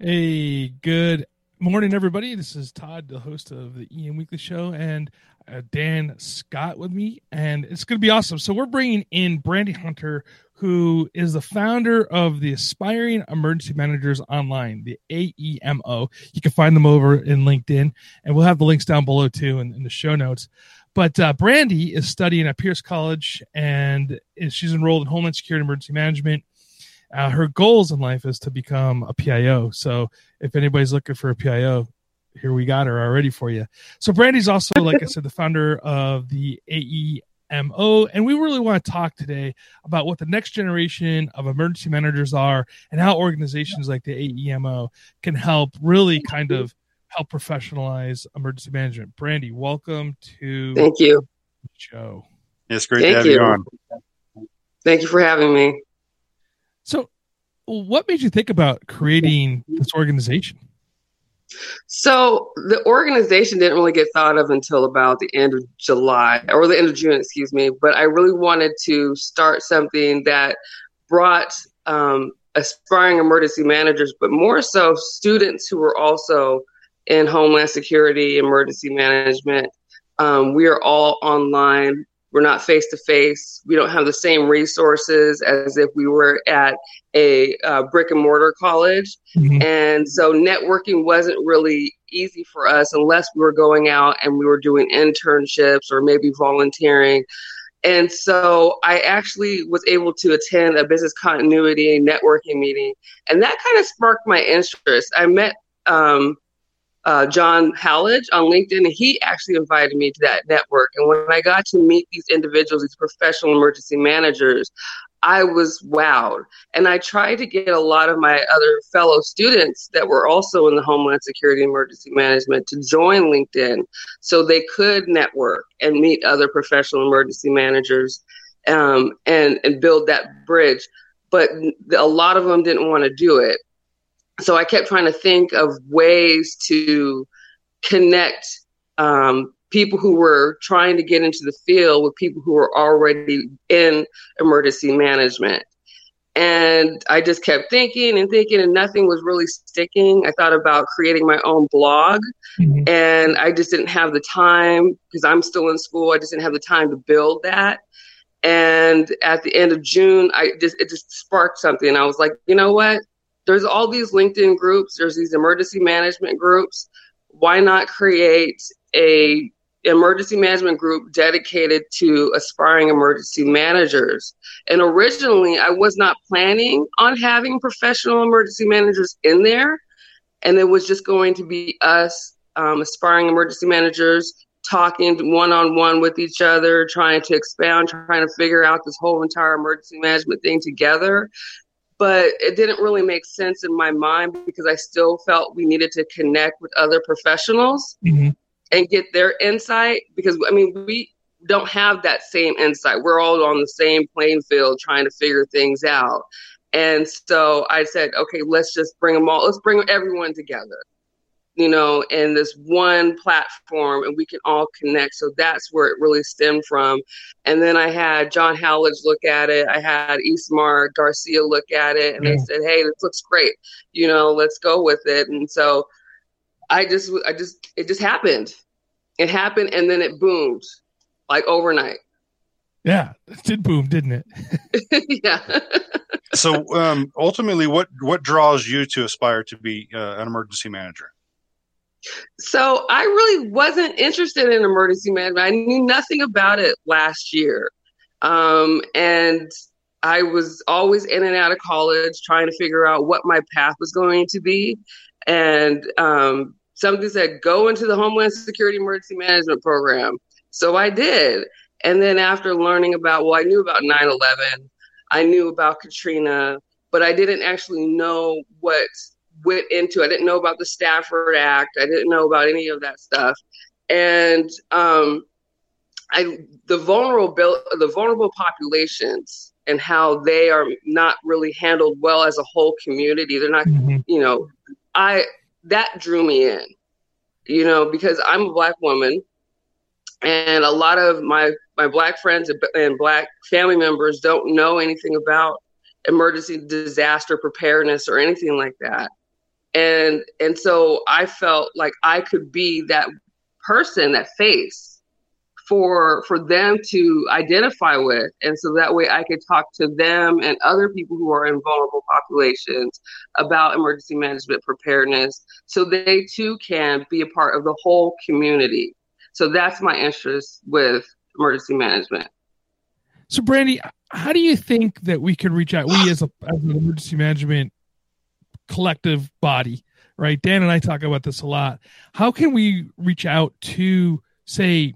Hey, good morning, everybody. This is Todd, the host of the EM Weekly Show, and uh, Dan Scott with me, and it's going to be awesome. So, we're bringing in Brandi Hunter, who is the founder of the Aspiring Emergency Managers Online, the AEMO. You can find them over in LinkedIn, and we'll have the links down below too in, in the show notes. But uh, Brandi is studying at Pierce College, and she's enrolled in Homeland Security Emergency Management uh, her goals in life is to become a PIO. So if anybody's looking for a PIO, here we got her already for you. So Brandi's also, like I said, the founder of the AEMO, and we really want to talk today about what the next generation of emergency managers are and how organizations like the AEMO can help really kind of help professionalize emergency management. Brandi, welcome to Thank you. the show. It's great Thank to have you. you. on. Thank you for having me. So, what made you think about creating this organization? So the organization didn't really get thought of until about the end of July or the end of June, excuse me. But I really wanted to start something that brought um, aspiring emergency managers, but more so students who were also in Homeland Security, emergency management. Um, we are all online. We're not face to face. We don't have the same resources as if we were at a uh, brick and mortar college. Mhm. And so networking wasn't really easy for us unless we were going out and we were doing internships or maybe volunteering. And so I actually was able to attend a business continuity networking meeting. And that kind of sparked my interest. I met um, uh, John Hallage on LinkedIn, and he actually invited me to that network. And when I got to meet these individuals, these professional emergency managers, I was wowed. And I tried to get a lot of my other fellow students that were also in the Homeland Security Emergency Management to join LinkedIn so they could network and meet other professional emergency managers um, and, and build that bridge. But a lot of them didn't want to do it. So I kept trying to think of ways to connect um, people who were trying to get into the field with people who were already in emergency management. And I just kept thinking and thinking, and nothing was really sticking. I thought about creating my own blog, Mhm. and I just didn't have the time because I'm still in school. I just didn't have the time to build that. And at the end of June, I just it just sparked something. I was like, you know what? There's all these LinkedIn groups. There's these emergency management groups. Why not create a emergency management group dedicated to aspiring emergency managers? And originally, I was not planning on having professional emergency managers in there, and it was just going to be us um, aspiring emergency managers talking one on one with each other, trying to expound, trying to figure out this whole entire emergency management thing together. But it didn't really make sense in my mind because I still felt we needed to connect with other professionals Mhm. and get their insight because I mean, we don't have that same insight. We're all on the same playing field trying to figure things out. And so I said, okay, let's just bring them all, let's bring everyone together you know, in this one platform and we can all connect. So that's where it really stemmed from. And then I had John Howledge look at it. I had Ismar Garcia look at it and they said, Hey, this looks great. You know, let's go with it. And so I just, I just, it just happened. It happened and then it boomed like overnight. Yeah, it did boom, didn't it? yeah. So, um, ultimately, what what draws you to aspire to be uh, an emergency manager? So I really wasn't interested in emergency management. I knew nothing about it last year. Um, and I was always in and out of college trying to figure out what my path was going to be. And um, somebody said, go into the Homeland Security Emergency Management Program. So I did. And then after learning about, well, I knew about 9 11, I knew about Katrina, but I didn't actually know what went into. I didn't know about the Stafford Act. I didn't know about any of that stuff, and um, I the vulnerable the vulnerable populations and how they are not really handled well as a whole community. They're not, mm-hmm. you know, I that drew me in, you know, because I'm a black woman, and a lot of my my black friends and black family members don't know anything about emergency disaster preparedness or anything like that and and so i felt like i could be that person that face for for them to identify with. And so that way i could talk to them and other people who are in vulnerable populations about emergency management preparedness so they too can be a part of the whole community. So that's my interest with emergency management. So brandi how do you think that we could reach out we as, a, as an emergency management collective body, right? Dan and I talk about this a lot. How can we reach out to, say,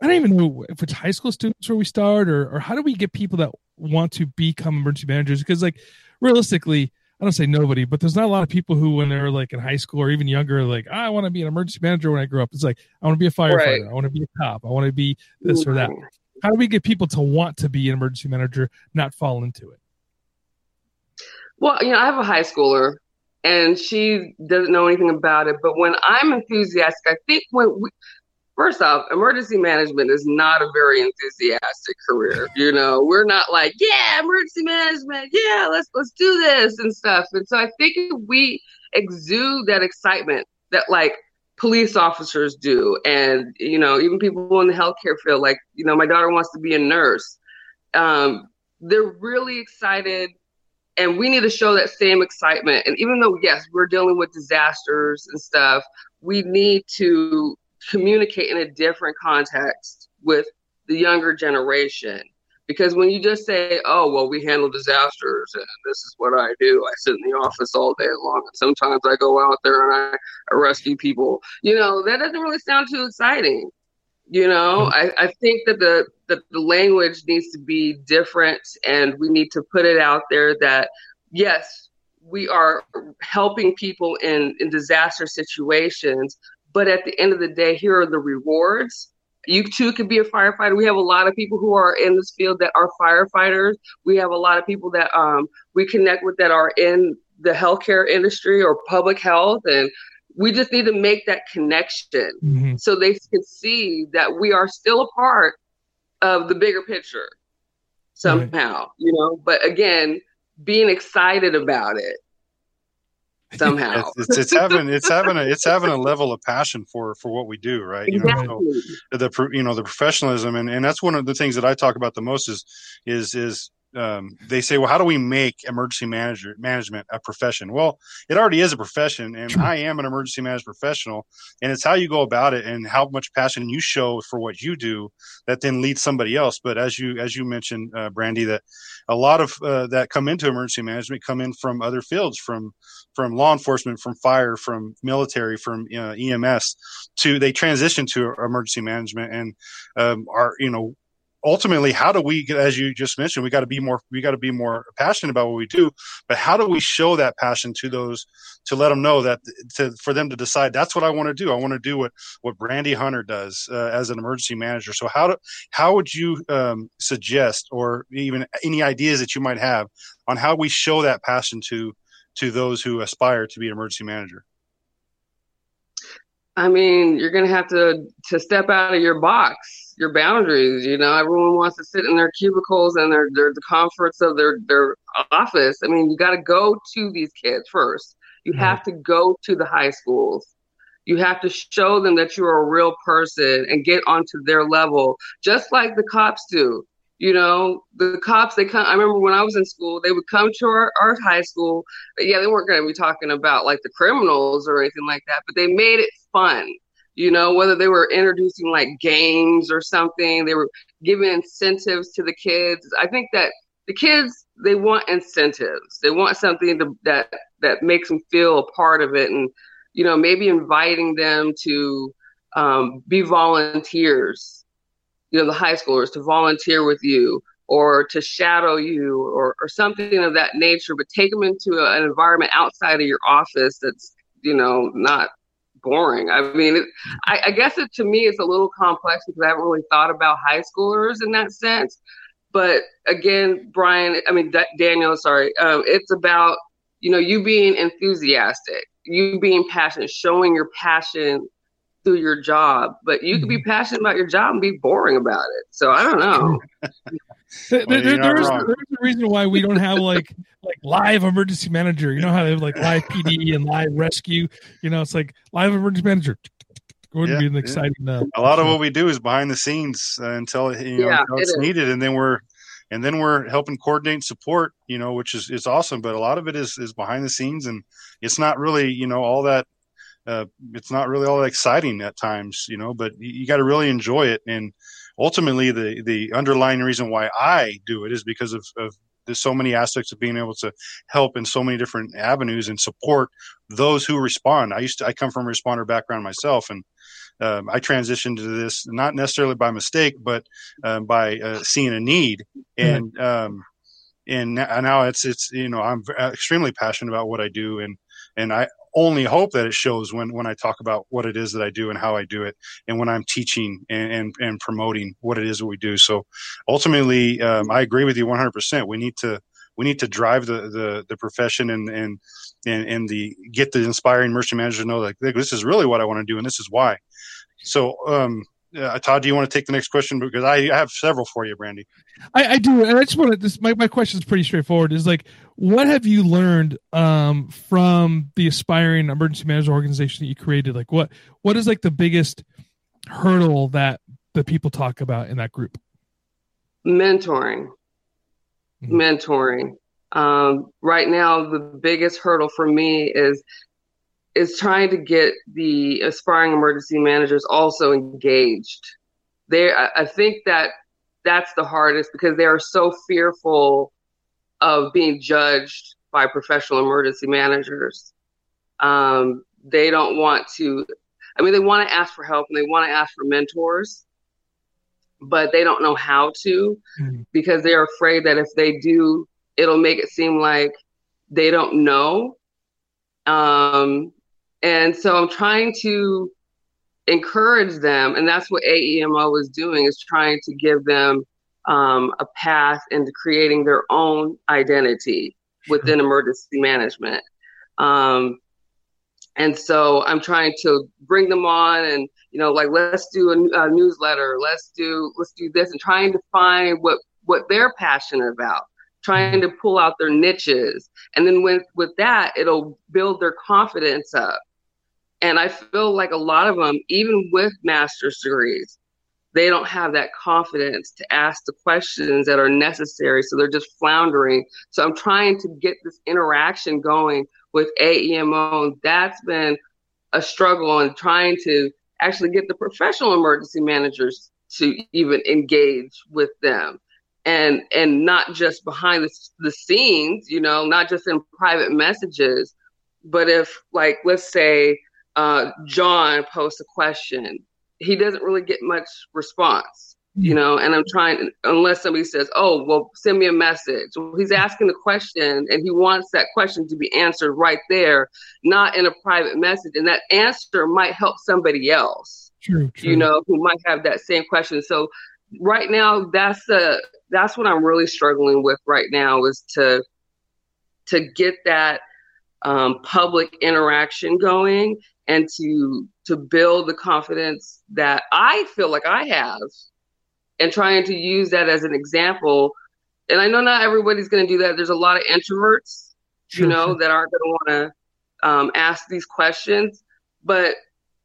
I don't even know if it's high school students where we start, or or how do we get people that want to become emergency managers? Because like realistically, I don't say nobody, but there's not a lot of people who, when they're like in high school or even younger, like I want to be an emergency manager when I grow up. It's like I want to be a firefighter, right. I want to be a cop, I want to be this or that. How do we get people to want to be an emergency manager, not fall into it? Well, you know, I have a high schooler and she doesn't know anything about it. But when I'm enthusiastic, I think when we, first off, emergency management is not a very enthusiastic career. You know, we're not like, yeah, emergency management, yeah, let's let's do this and stuff. And so I think we exude that excitement that like police officers do, and you know, even people in the healthcare field. Like, you know, my daughter wants to be a nurse. Um, they're really excited and we need to show that same excitement. And even though, yes, we're dealing with disasters and stuff, we need to communicate in a different context with the younger generation. Because when you just say, oh, well, we handle disasters and this is what I do, I sit in the office all day long. And sometimes I go out there and I, rescue people, you know, that doesn't really sound too exciting. You know, I, I think that the that the language needs to be different, and we need to put it out there that yes, we are helping people in in disaster situations, but at the end of the day, here are the rewards. You too could be a firefighter. We have a lot of people who are in this field that are firefighters. We have a lot of people that um, we connect with that are in the healthcare industry or public health and we just need to make that connection mm-hmm. so they can see that we are still a part of the bigger picture somehow, right. you know. But again, being excited about it somehow. it's, it's, it's, having it's having a it's having a level of passion for for what we do, right? Exactly. You know, the you know the professionalism, and and that's one of the things that I talk about the most is is is um, they say, well, how do we make emergency manager management a profession? Well, it already is a profession, and I am an emergency management professional, and it's how you go about it and how much passion you show for what you do that then leads somebody else. But as you as you mentioned, uh, Brandi, that a lot of uh, that come into emergency management come in from other fields, from from law enforcement, from fire, from military, from uh, EMS, to they transition to emergency management and um, are you know ultimately how do we as you just mentioned we got to be more we got to be more passionate about what we do but how do we show that passion to those to let them know that to for them to decide that's what i want to do. I want to do what what brandi hunter does uh, as an emergency manager. So how do how would you um, suggest or even any ideas that you might have on how we show that passion to to those who aspire to be an emergency manager I mean, you're going to have to to step out of your box, your boundaries. You know, everyone wants to sit in their cubicles and their their the comforts of their their office. I mean, you got to go to these kids first. You have to go to the high schools. You have to show them that you're a real person and get onto their level, just like the cops do. You know, the cops, they come. I remember when I was in school, they would come to our, our high school. Yeah, they weren't going to be talking about like the criminals or anything like that, but they made it fun. You know, whether they were introducing like games or something, they were giving incentives to the kids. I think that the kids, they want incentives. They want something to, that that makes them feel a part of it, and you know, maybe inviting them to um, be volunteers you know the high schoolers to volunteer with you or to shadow you or, or something of that nature, but take them into a, an environment outside of your office that's, you know, not boring. I mean, it, I, I, guess it to me it's a little complex because I haven't really thought about high schoolers in that sense. But again, Brian, I mean D- Daniel, sorry, um, it's about you know you being enthusiastic, you being passionate, showing your passion through your job. But you can be mm-hmm. passionate about your job and be boring about it. So I don't know. there, there, there's, there's a reason why we don't have like like live emergency manager. You know how they have like live PD and live rescue. You know, it's like live emergency manager. Wouldn't yeah, be an exciting. Yeah. Uh, a lot of what we do is behind the scenes uh, until you know yeah, until it's it needed, and then we're and then we're helping coordinate support. You know, which is is awesome. But a lot of it is is behind the scenes, and it's not really you know all that. Uh, it's not really all that exciting at times, you know. But you, you got to really enjoy it, and ultimately the the underlying reason why I do it is because of, of there's so many aspects of being able to help in so many different avenues and support those who respond. I used to I come from a responder background myself, and um, I transitioned to this not necessarily by mistake, but um, by uh, seeing a need, and um, and now it's it's you know I'm extremely passionate about what I do, and and I only hope that it shows when when I talk about what it is that I do and how I do it, and when I'm teaching and and, and promoting what it is that we do. So ultimately, um, I agree with you 100. percent We need to we need to drive the the, the profession and and and, and the get the inspiring emergency manager to know like this is really what I want to do and this is why. So um, uh, Todd, do you want to take the next question? Because I, I have several for you, Brandi. I, I, do, and I just want to. This my my question is pretty straightforward. Is like, what have you learned um, from the aspiring emergency manager organization that you created? Like, what what is like the biggest hurdle that the people talk about in that group? Mentoring, mm-hmm. mentoring. Um, right now, the biggest hurdle for me is is trying to get the aspiring emergency managers also engaged. They, I think that that's the hardest because they are so fearful of being judged by professional emergency managers. Um, they don't want to, I mean, they want to ask for help and they want to ask for mentors, but they don't know how to mm-hmm. because they're afraid that if they do, it'll make it seem like they don't know. Um, and so I'm trying to encourage them, and that's what AEMO is doing, is trying to give them um, a path into creating their own identity within emergency management. Um, and so I'm trying to bring them on and, you know, like, let's do a, a newsletter, let's do, let's do this and trying to find what, what they're passionate about trying to pull out their niches. And then with with that it'll build their confidence up and I feel like a lot of them, even with master's degrees, they don't have that confidence to ask the questions that are necessary. So they're just floundering. So I'm trying to get this interaction going with AEMO. And That's been a struggle and trying to actually get the professional emergency managers to even engage with them and and not just behind the, the scenes you know not just in private messages but if like let's say uh, John posts a question, he doesn't really get much response, you hmm. know. And I'm trying, unless somebody says, "Oh, well, send me a message." Well, he's asking the question, and he wants that question to be answered right there, not in a private message. And that answer might help somebody else, true, true. you know, who might have that same question. So right now, that's the that's what I'm really struggling with right now is to to get that um, public interaction going and to to build the confidence that I feel like I have and trying to use that as an example. And I know not everybody's going to do that. There's a lot of introverts, you know, that aren't going to want to um, ask these questions. But,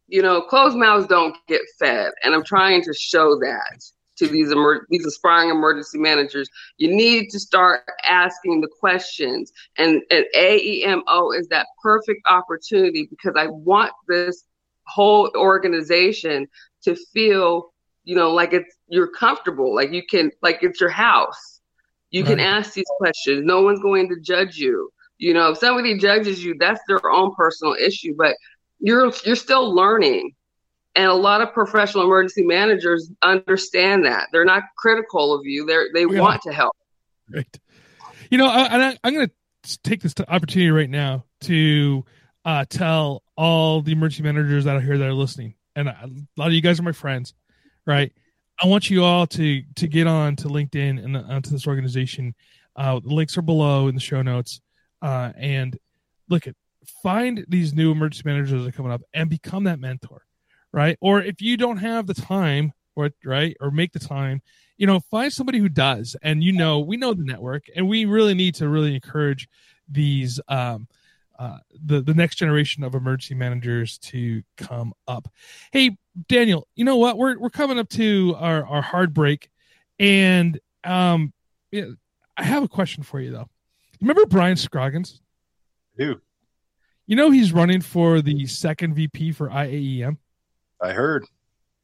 you know, closed mouths don't get fed. And I'm trying to show that to these emer- these aspiring emergency managers. You need to start asking the questions, and and AEMO is that perfect opportunity because I want this whole organization to feel, you know, like it's you're comfortable, like you can, like it's your house. You right. can ask these questions. No one's going to judge you. You know, if somebody judges you, that's their own personal issue, but you're you're still learning And a lot of professional emergency managers understand that. They're not critical of you. They're, they yeah. want to help. Right. You know, I, I, I'm going to take this opportunity right now to uh, tell all the emergency managers out here that are listening, and a lot of you guys are my friends, right? I want you all to to get on to LinkedIn and onto this organization. Uh, the links are below in the show notes, uh, and look at find these new emergency managers that are coming up and become that mentor, right? Or if you don't have the time, or right, or make the time, you know, find somebody who does. And you know, we know the network, and we really need to really encourage these um, uh, the the next generation of emergency managers to come up. Hey, Daniel, you know what? We're we're coming up to our our hard break, and um, yeah, I have a question for you though. Remember Brian Scroggins? Who? You know he's running for the second VP for IAEM. I heard.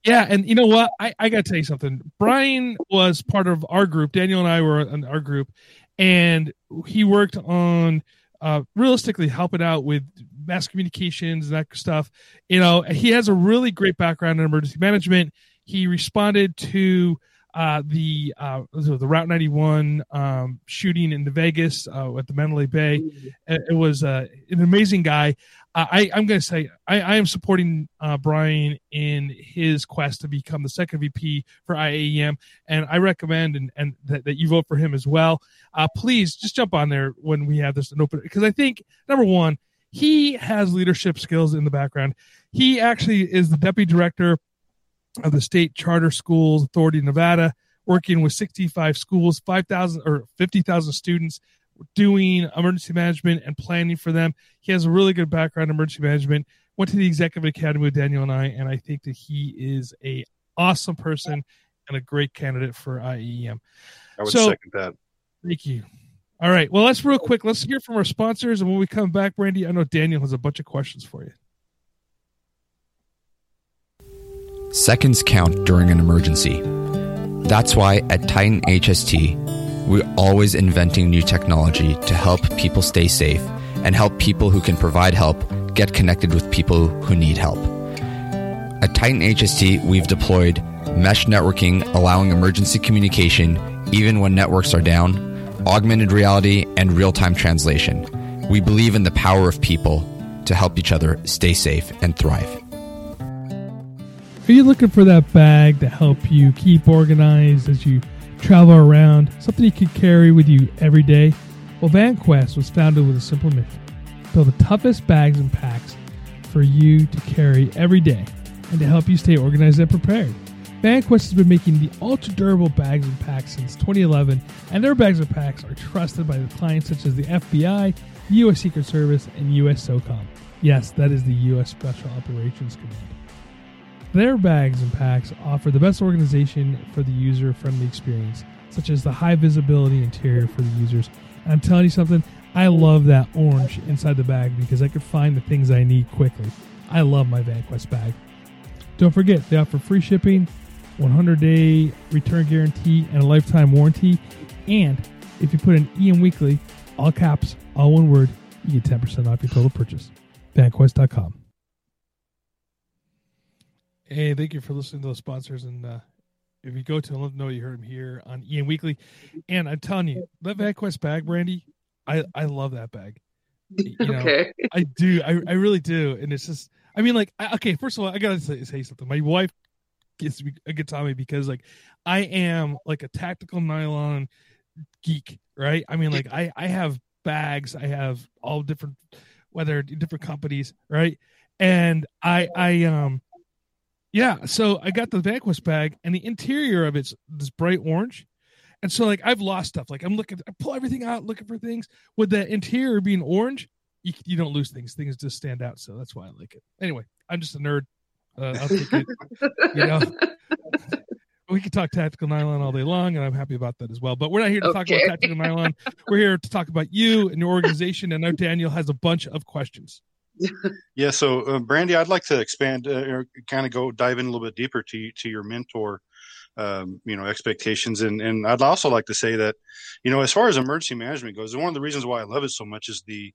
Yeah, and you know what? I, I got to tell you something. Brian was part of our group. Daniel and I were in our group, and he worked on uh, realistically helping out with mass communications and that stuff. You know, he has a really great background in emergency management. He responded to uh, the uh, the Route 91 um, shooting in the Vegas uh, at the Mandalay Bay. It, was uh, an amazing guy. I, I'm going to say I, I, am supporting uh, Brian in his quest to become the second VP for IAEM, and I recommend and, and that, that you vote for him as well. Uh, please just jump on there when we have this an open because I think number one, he has leadership skills in the background. He actually is the deputy director of the State Charter Schools Authority Nevada, working with 65 schools, 5,000 or 50,000 students doing emergency management and planning for them. He has a really good background in emergency management. Went to the executive academy with Daniel and I, and I think that he is a awesome person and a great candidate for IEM. I would so, second that. Thank you. All right. Well, let's real quick. Let's hear from our sponsors, and when we come back, Brandi, I know Daniel has a bunch of questions for you. Seconds count during an emergency. That's why at Titan HST we're always inventing new technology to help people stay safe and help people who can provide help get connected with people who need help. At Titan HST, we've deployed mesh networking, allowing emergency communication even when networks are down, augmented reality, and real time translation. We believe in the power of people to help each other stay safe and thrive. Are you looking for that bag to help you keep organized as you travel around, something you could carry with you every day? Well, VanQuest was founded with a simple mission build the toughest bags and packs for you to carry every day and to help you stay organized and prepared. VanQuest has been making the ultra durable bags and packs since 2011, and their bags and packs are trusted by clients such as the FBI, U.S. Secret Service, and U.S. SOCOM. Yes, that is the U.S. Special Operations Command. Their bags and packs offer the best organization for the user friendly experience, such as the high visibility interior for the users. And I'm telling you something, I love that orange inside the bag because I can find the things I need quickly. I love my VanQuest bag. Don't forget, they offer free shipping, 100 day return guarantee, and a lifetime warranty. And if you put in EM Weekly, all caps, all one word, you get 10% off your total purchase. VanQuest.com. Hey, thank you for listening to those sponsors. And uh, if you go to them, let them know you heard them here on EM Weekly. And I'm telling you, that VanQuest bag, Brandi, I, I love that bag. You know, okay. I do. I, I really do. And it's just, I mean, like, I, okay, first of all, I got to say, say something. My wife gets me a good time because, like, I am like a tactical nylon geek, right? I mean, like, I, I have bags, I have all different, whether different companies, right? And I, I, um, yeah, so I got the VanQuest bag, and the interior of it's this bright orange, and so like I've lost stuff. Like I'm looking, I pull everything out, looking for things. With the interior being orange, you you don't lose things. Things just stand out. So that's why I like it. Anyway, I'm just a nerd. Uh, I'll take it. you know, we can talk tactical nylon all day long, and I'm happy about that as well. But we're not here to okay. talk about tactical nylon. We're here to talk about you and your organization. And now Daniel has a bunch of questions yeah. So, uh, Brandi, I'd like to expand uh, or kind of go dive in a little bit deeper to to your mentor, um, you know, expectations, and and I'd also like to say that, you know, as far as emergency management goes, one of the reasons why I love it so much is the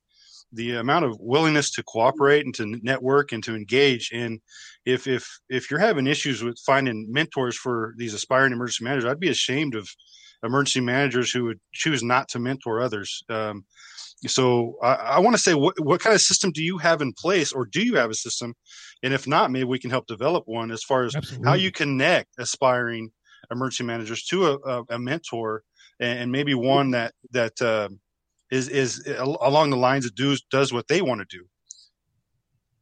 the amount of willingness to cooperate and to network and to engage and if if if you're having issues with finding mentors for these aspiring emergency managers i'd be ashamed of emergency managers who would choose not to mentor others um, so i, I want to say what, what kind of system do you have in place or do you have a system and if not maybe we can help develop one as far as Absolutely. how you connect aspiring emergency managers to a, a, a mentor and, and, maybe one that that uh, is is along the lines of does does what they want to do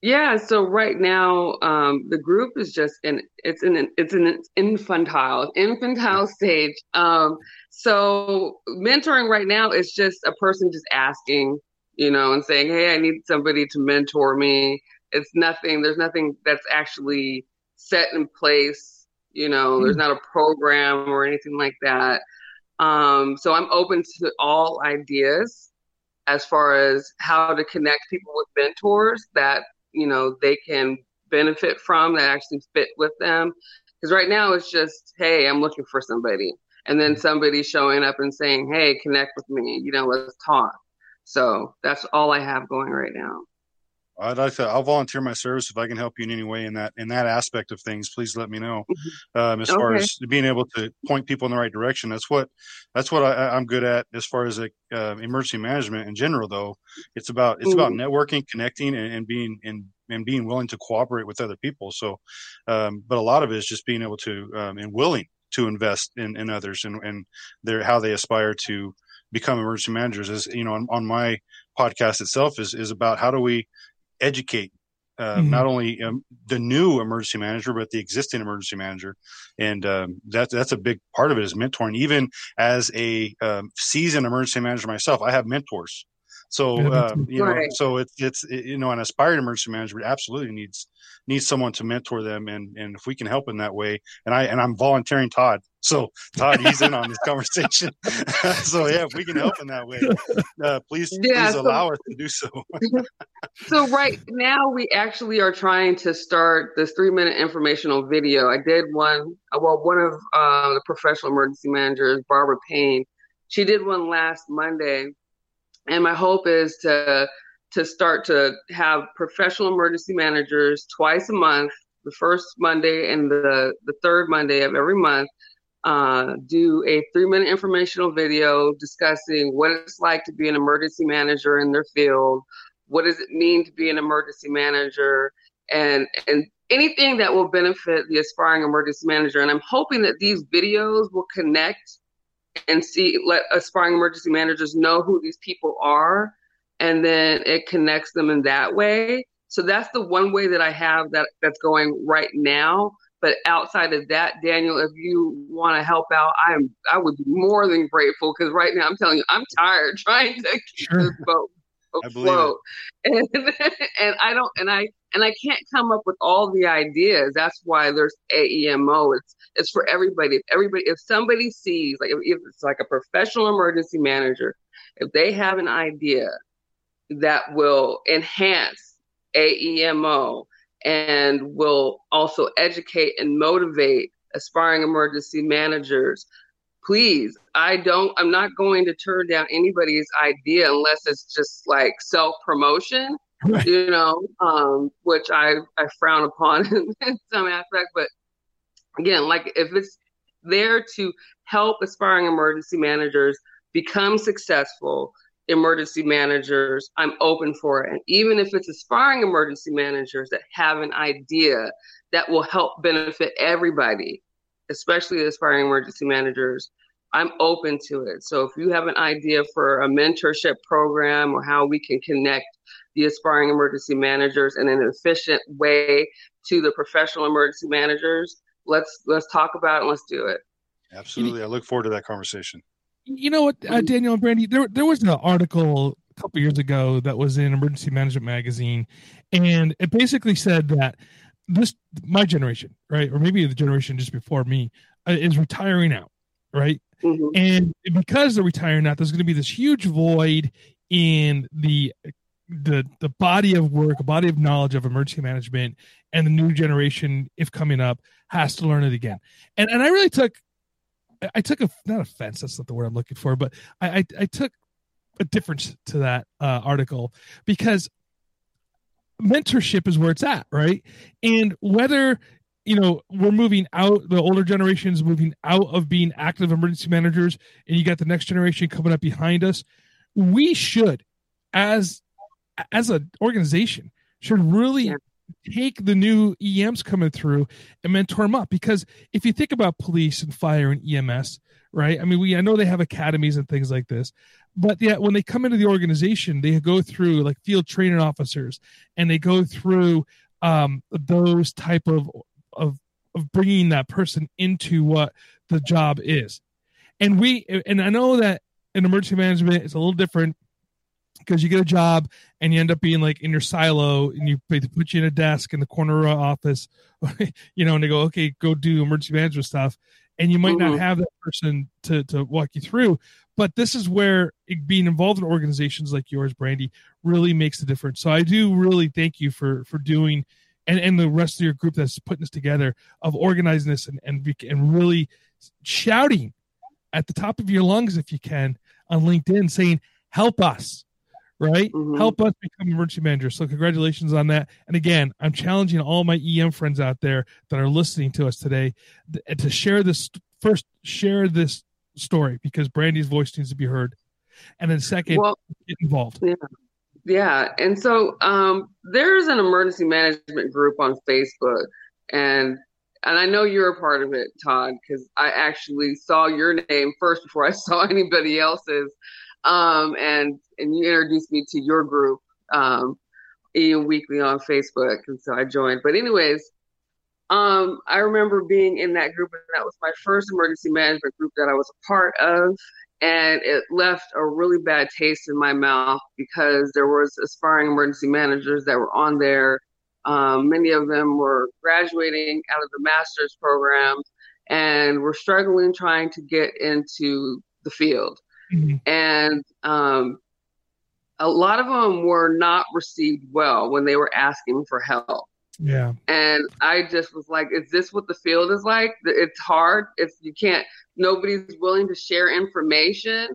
yeah so right now um, the group is just in it's in it's in an infantile infantile stage. Um, so mentoring right now is just a person just asking you know and saying hey i need somebody to mentor me. It's nothing there's nothing that's actually set in place you know mm-hmm. there's not a program or anything like that. Um, so I'm open to all ideas as far as how to connect people with mentors that you know they can benefit from that actually fit with them. Because right now it's just, hey, I'm looking for somebody, and then somebody showing up and saying, hey, connect with me. You know, let's talk. So that's all I have going right now. I'd like to. I'll volunteer my service if I can help you in any way in that in that aspect of things. Please let me know. Mm-hmm. Um, as okay. far as being able to point people in the right direction, that's what that's what I, am good at. As far as like, uh, emergency management in general, though, it's about it's mm-hmm. about networking, connecting, and, and, being and and being willing to cooperate with other people. So, um, but a lot of it is just being able to um, and willing to invest in, in others and and their how they aspire to become emergency managers. As you know, on, on my podcast itself is is about how do we educate uh, mm-hmm. not only um, the new emergency manager but the existing emergency manager, and um, that's that's a big part of it is mentoring. Even as a um, seasoned emergency manager myself, I have mentors. So uh, you know, so it's it's you know, an aspiring emergency manager absolutely needs needs someone to mentor them, and and if we can help in that way, and I and I'm volunteering Todd so Todd, he's in on this conversation. so yeah, if we can help in that way, uh, please yeah, please so, allow us to do so. so right now we actually are trying to start this three minute informational video. I did one. Uh, well, one of uh, the professional emergency managers, Barbara Payne, she did one last Monday, and my hope is to to start to have professional emergency managers twice a month the first Monday and the, the third Monday of every month uh, do a three minute informational video discussing what it's like to be an emergency manager in their field, what does it mean to be an emergency manager, and and anything that will benefit the aspiring emergency manager. And I'm hoping that these videos will connect and see let aspiring emergency managers know who these people are, and then it connects them in that way. So that's the one way that I have that that's going right now. But outside of that, Daniel, if you want to help out, I'm I would be more than grateful because right now I'm telling you, I'm tired trying to keep sure. this boat afloat. And, and I don't and I and I can't come up with all the ideas. That's why there's AEMO. It's it's for everybody. If everybody if somebody sees like if, if it's like a professional emergency manager, if they have an idea that will enhance AEMO and will also educate and motivate aspiring emergency managers. Please, I don't, I'm not going to turn down anybody's idea unless it's just like self promotion, right. you know, um, which I, I frown upon in, in some aspect. But again, like if it's there to help aspiring emergency managers become successful, emergency managers, I'm open for it. And even if it's aspiring emergency managers that have an idea that will help benefit everybody, especially the aspiring emergency managers, I'm open to it. So if you have an idea for a mentorship program or how we can connect the aspiring emergency managers in an efficient way to the professional emergency managers, let's let's talk about it and let's do it. Absolutely. I look forward to that conversation you know what, uh, Daniel and Brandi, there there was an article a couple years ago that was in Emergency Management Magazine, and it basically said that this my generation, right, or maybe the generation just before me, uh, is retiring out, right, mm-hmm. and because they're retiring out, there's going to be this huge void in the the the body of work, a body of knowledge of emergency management, and the new generation, if coming up, has to learn it again. And and I really took I took a not offense. That's not the word I'm looking for, but I I, I took a difference to that uh, article because mentorship is where it's at, right? And whether you know we're moving out the older generations moving out of being active emergency managers and you got the next generation coming up behind us we should as as an organization should really take the new ems coming through and mentor them up. Because if you think about police and fire and ems right? I mean we i know they have academies and things like this but yeah when they come into the organization they go through like field training officers and they go through um those type of of of bringing that person into what the job is. And we and I know that in emergency management it's a little different because you get a job and you end up being like in your silo and you put you in a desk in the corner of office, you know, and they go, okay, go do emergency management stuff. And you might mm-hmm. not have that person to, to walk you through. But this is where being involved in organizations like yours, Brandi, really makes the difference. So I do really thank you for for doing and and the rest of your group that's putting this together of organizing this and and, and really shouting at the top of your lungs if you can on LinkedIn saying help us right? Mm-hmm. help us become emergency managers. So congratulations on that. And again i'm challenging all my em friends out there that are listening to us today to share this first share this story because brandi's voice needs to be heard. And then second well, get involved. yeah. Yeah, and so um, there's an emergency management group on Facebook, and and I know you're a part of it, Todd, because I actually saw your name first before I saw anybody else's, um, and and you introduced me to your group, um, EM Weekly on Facebook, and so I joined. But anyways, um, I remember being in that group, and that was my first emergency management group that I was a part of and it left a really bad taste in my mouth because there was aspiring emergency managers that were on there um, many of them were graduating out of the master's program and were struggling trying to get into the field mm-hmm. and um, a lot of them were not received well when they were asking for help yeah. And I just was like, is this what the field is like? It's hard. It's you can't nobody's willing to share information.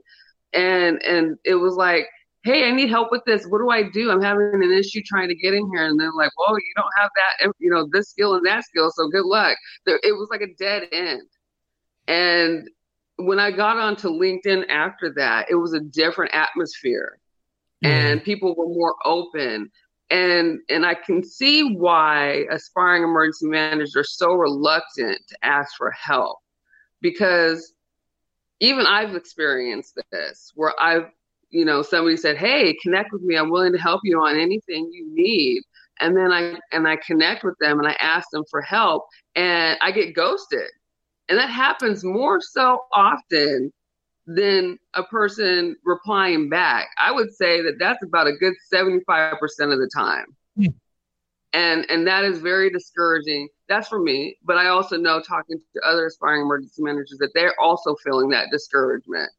And and it was like, hey, I need help with this. What do I do? I'm having an issue trying to get in here. And they're like, well, you don't have that, you know, this skill and that skill. So good luck. There, it was like a dead end. And when I got onto LinkedIn after that, it was a different atmosphere. Mm. And people were more open. And and I can see why aspiring emergency managers are so reluctant to ask for help. Because even I've experienced this where I've you know somebody said hey connect with me. I'm willing to help you on anything you need. And then I and I connect with them and I ask them for help and I get ghosted and that happens more so often than a person replying back. I would say that that's about a good 75% of the time. Mm. And and that is very discouraging. That's for me, but I also know talking to other aspiring emergency managers that they're also feeling that discouragement.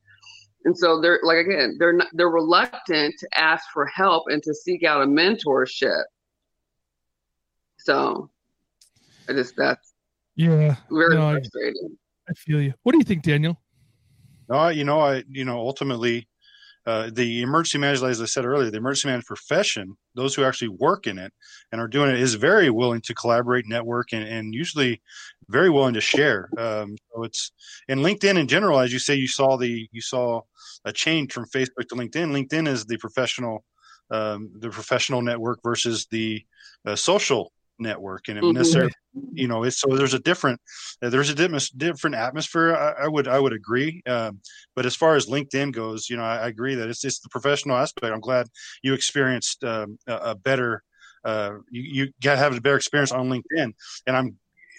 And so they're like again, they're not, they're reluctant to ask for help and to seek out a mentorship. So I just that's yeah very no, frustrating. I, I feel you. What do you think, Daniel? No, you know, I you know ultimately uh, the emergency management, as I said earlier, the emergency management profession, those who actually work in it and are doing it, is very willing to collaborate, network, and, and usually very willing to share. Um, so it's and LinkedIn in general, as you say, you saw the you saw a change from Facebook to LinkedIn. LinkedIn is the professional, um, the professional network versus the uh, social network and mm-hmm. necessarily you know it's so there's a different uh, there's a different different atmosphere I, I would i would agree um, but as far as linkedin goes you know I, I, agree that it's it's the professional aspect i'm glad you experienced um, a, a, better uh, you, you got to have a better experience on linkedin and i'm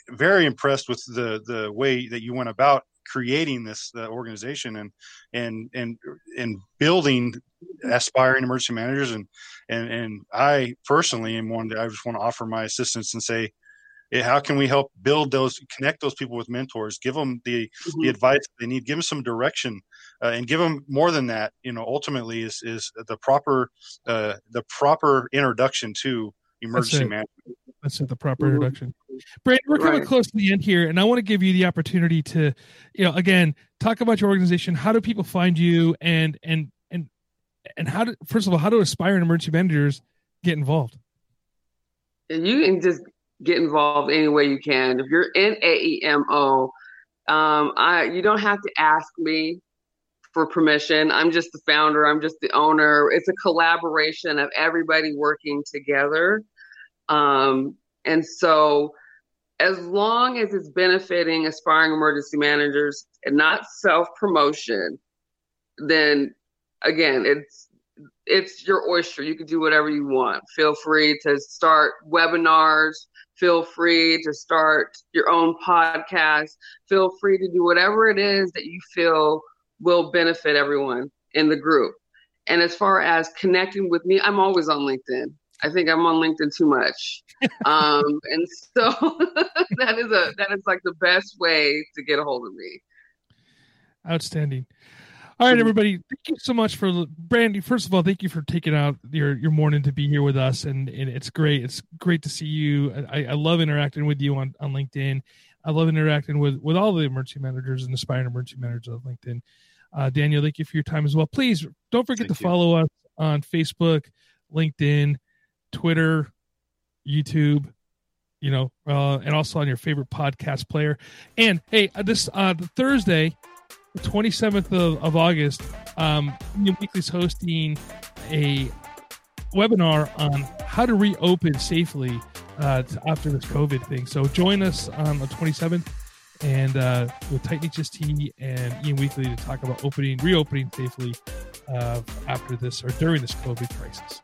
very impressed with the the way that you went about creating this uh, organization and and and and building aspiring emergency managers. And and and I personally am one that I just want to offer my assistance and say how can we help build those connect those people with mentors? Give them the mm-hmm. the advice they need. Give them some direction uh, and give them more than that you know ultimately is is the proper uh, the proper introduction to emergency management that's it, the proper mm-hmm. introduction Brad, we're coming right. close to the end here, and I want to give you the opportunity to, you know, again, talk about your organization. How do people find you, and and and and how do first of all, how do aspiring emergency managers get involved? You can just get involved any way you can. If you're in AEMO, um, I you don't have to ask me for permission. I'm just the founder. I'm just the owner. It's a collaboration of everybody working together. Um, and so, as long as it's benefiting aspiring emergency managers and not self promotion, then again, it's it's your oyster. You can do whatever you want. Feel free to start webinars. Feel free to start your own podcast. Feel free to do whatever it is that you feel will benefit everyone in the group. And as far as connecting with me, I'm always on LinkedIn. I think I'm on LinkedIn too much. um, and so that is a that is like the best way to get a hold of me. Outstanding. All right, everybody. Thank you so much for Brandi. First of all, thank you for taking out your your morning to be here with us, and, and it's great. It's great to see you. I, I love interacting with you on, on LinkedIn. I love interacting with with all the emergency managers and aspiring emergency managers on LinkedIn. Uh, Daniel, thank you for your time as well. Please don't forget thank to you. follow us on Facebook, LinkedIn, Twitter, YouTube, you know, uh, and also on your favorite podcast player. And hey, uh, this uh, Thursday, the 27th of, of August, um, EM Weekly's hosting a webinar on how to reopen safely uh, after this COVID thing. So join us on the 27th and uh, with Titan HST and EM Weekly to talk about opening, reopening safely uh, after this or during this COVID crisis.